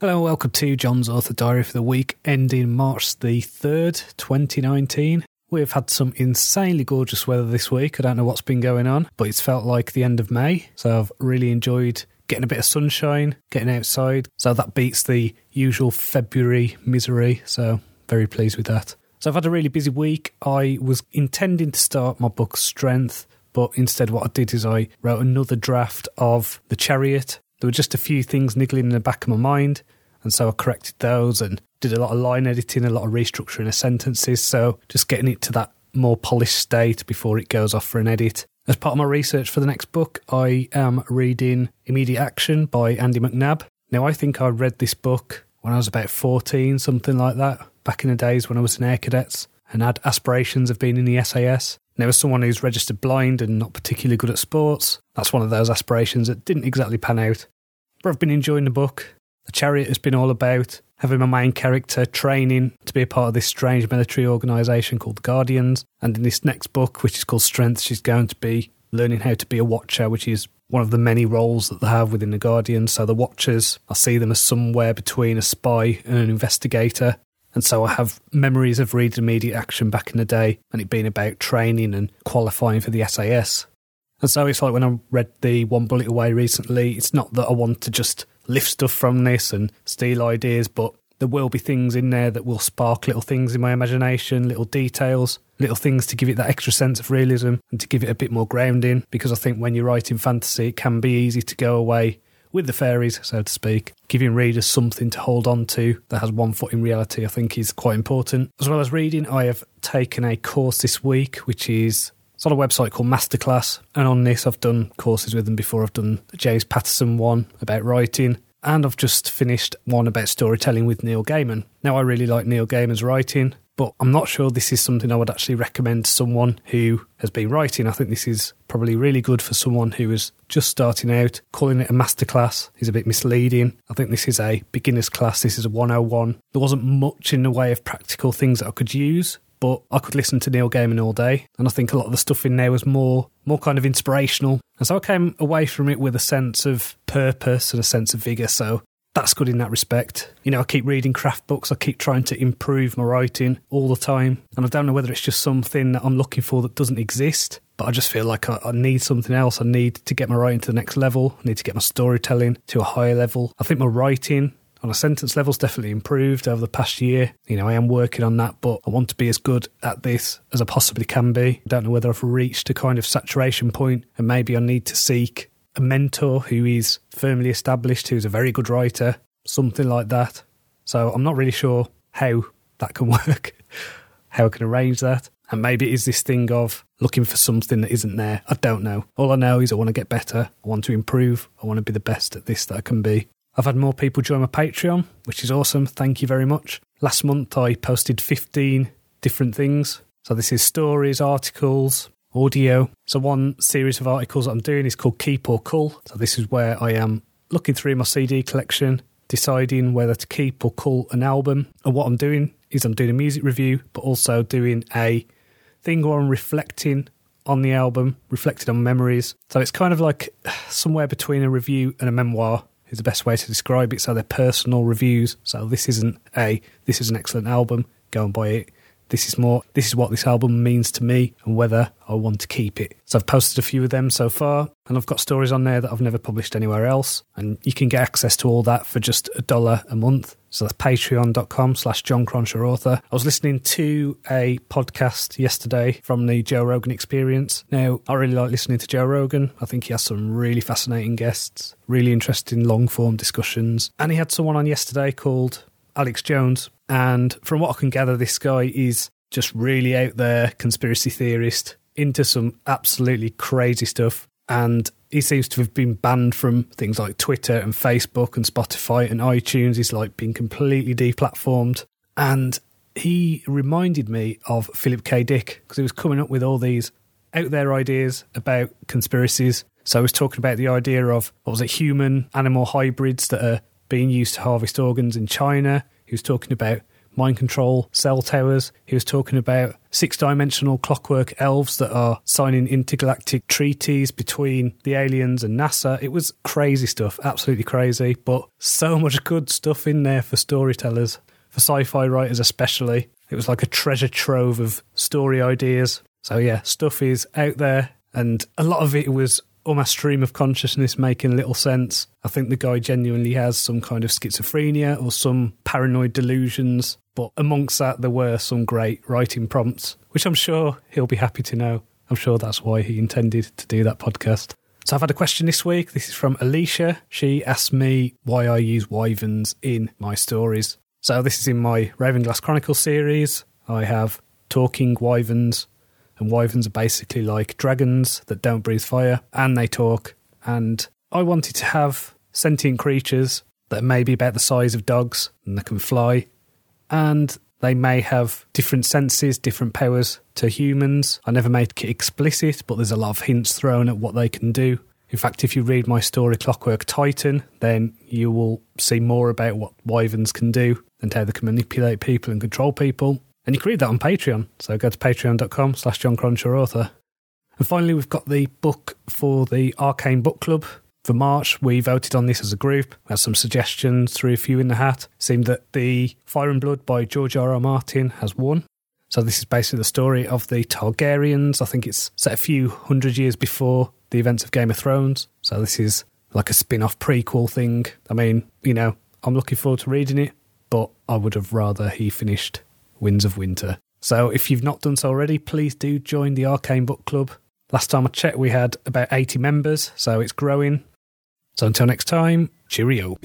Hello and welcome to John's Author Diary for the week ending March the 3rd, 2019. We've had some insanely gorgeous weather this week. I don't know what's been going on, but it's felt like the end of May. So I've really enjoyed getting a bit of sunshine, getting outside. So that beats the usual February misery. So very pleased with that. So I've had a really busy week. I was intending to start my book Strength, but instead what I did is I wrote another draft of The Chariot there were just a few things niggling in the back of my mind, and so I corrected those and did a lot of line editing, a lot of restructuring of sentences. So just getting it to that more polished state before it goes off for an edit. As part of my research for the next book, I am reading Immediate Action by Andy McNab. Now, I think I read this book when I was about 14, something like that, back in the days when I was in Air Cadets and had aspirations of being in the SAS. Now, as someone who's registered blind and not particularly good at sports, that's one of those aspirations that didn't exactly pan out. But I've been enjoying the book. The Chariot has been all about having my main character training to be a part of this strange military organisation called the Guardians. And in this next book, which is called Strength, she's going to be learning how to be a watcher, which is one of the many roles that they have within the Guardians. So the Watchers, I see them as somewhere between a spy and an investigator. And so I have memories of reading immediate action back in the day and it being about training and qualifying for the SAS. And so it's like when I read the One Bullet Away recently, it's not that I want to just lift stuff from this and steal ideas, but there will be things in there that will spark little things in my imagination, little details, little things to give it that extra sense of realism and to give it a bit more grounding. Because I think when you're writing fantasy, it can be easy to go away with the fairies, so to speak. Giving readers something to hold on to that has one foot in reality, I think, is quite important. As well as reading, I have taken a course this week, which is it's on a website called Masterclass, and on this, I've done courses with them before. I've done the James Patterson one about writing, and I've just finished one about storytelling with Neil Gaiman. Now, I really like Neil Gaiman's writing, but I'm not sure this is something I would actually recommend to someone who has been writing. I think this is probably really good for someone who is just starting out. Calling it a masterclass is a bit misleading. I think this is a beginner's class, this is a 101. There wasn't much in the way of practical things that I could use, but I could listen to Neil Gaiman all day, and I think a lot of the stuff in there was more more kind of inspirational. And so I came away from it with a sense of purpose and a sense of vigor. So that's good in that respect. You know, I keep reading craft books, I keep trying to improve my writing all the time. And I don't know whether it's just something that I'm looking for that doesn't exist, but I just feel like I, I, need something else. I need to get my writing to the next level, I need to get my storytelling to a higher level. I think my writing on a sentence level's definitely improved over the past year. You know, I am working on that, but I want to be as good at this as I possibly can be. I don't know whether I've reached a kind of saturation point and maybe I need to seek a mentor who is firmly established, who's a very good writer, something like that. So I'm not really sure how that can work, how I can arrange that. And maybe it is this thing of looking for something that isn't there. I don't know. All I know is I want to get better. I want to improve. I want to be the best at this that I can be. I've had more people join my Patreon, which is awesome. Thank you very much. Last month I posted 15 different things. So this is stories, articles, audio. So one series of articles I'm doing is called Keep or Cull. So this is where I am looking through my CD collection, deciding whether to keep or cull an album. And what I'm doing is I'm doing a music review, but also doing a thing where I'm reflecting on the album, reflecting on memories. So it's kind of like somewhere between a review and a memoir is the best way to describe it. So they're personal reviews. So this isn't a this is an excellent album. Go and buy it this is more this is what this album means to me and whether I want to keep it. So I've posted a few of them so far and I've got stories on there that I've never published anywhere else and you can get access to all that for just a dollar a month. So that's patreon.com slash John Cronshaw author. I was listening to a podcast yesterday from the Joe Rogan experience. Now, I really like listening to Joe Rogan. I think he has some really fascinating guests, really interesting long form discussions. And he had someone on yesterday called Alex Jones. And from what I can gather, this guy is just really out there conspiracy theorist into some absolutely crazy stuff. And he seems to have been banned from things like Twitter and Facebook and Spotify and iTunes. He's like been completely deplatformed. And he reminded me of Philip K. Dick because he was coming up with all these out there ideas about conspiracies. So he was talking about the idea of what was it, human animal hybrids that are being used to harvest organs in China. He was talking about mind control cell towers. He was talking about six dimensional clockwork elves that are signing intergalactic treaties between the aliens and NASA. It was crazy stuff, absolutely crazy, but so much good stuff in there for storytellers, for sci fi writers especially. It was like a treasure trove of story ideas. So, yeah, stuff is out there, and a lot of it was almost stream of consciousness making little sense. I think the guy genuinely has some kind of schizophrenia or some paranoid delusions. But amongst that, there were some great writing prompts, which I'm sure he'll be happy to know. I'm sure that's why he intended to do that podcast. So I've had a question this week. This is from Alicia. She asked me why I use wyverns in my stories. So this is in my Ravenglass Chronicle series. I have talking wyverns and wyverns are basically like dragons that don't breathe fire and they talk. And I wanted to have sentient creatures that may be about the size of dogs and they can fly. And they may have different senses, different powers to humans. I never made it explicit, but there's a lot of hints thrown at what they can do. In fact, if you read my story Clockwork Titan, then you will see more about what wyverns can do and how they can manipulate people and control people. And you can read that on Patreon. So go to patreon.com slash John Cronshaw author. And finally, we've got the book for the Arcane Book Club. For March, we voted on this as a group. We had some suggestions, threw a few in the hat. Seemed that the Fire and Blood by George R. R. Martin has won. So this is basically the story of the Targaryens. I think it's set a few hundred years before the events of Game of Thrones. So this is like a spin-off prequel thing. I mean, you know, I'm looking forward to reading it, but I would have rather he finished Winds of Winter. So if you've not done so already, please do join the Arcane Book Club. Last time I checked, we had about 80 members, so it's growing. So until next time, cheerio.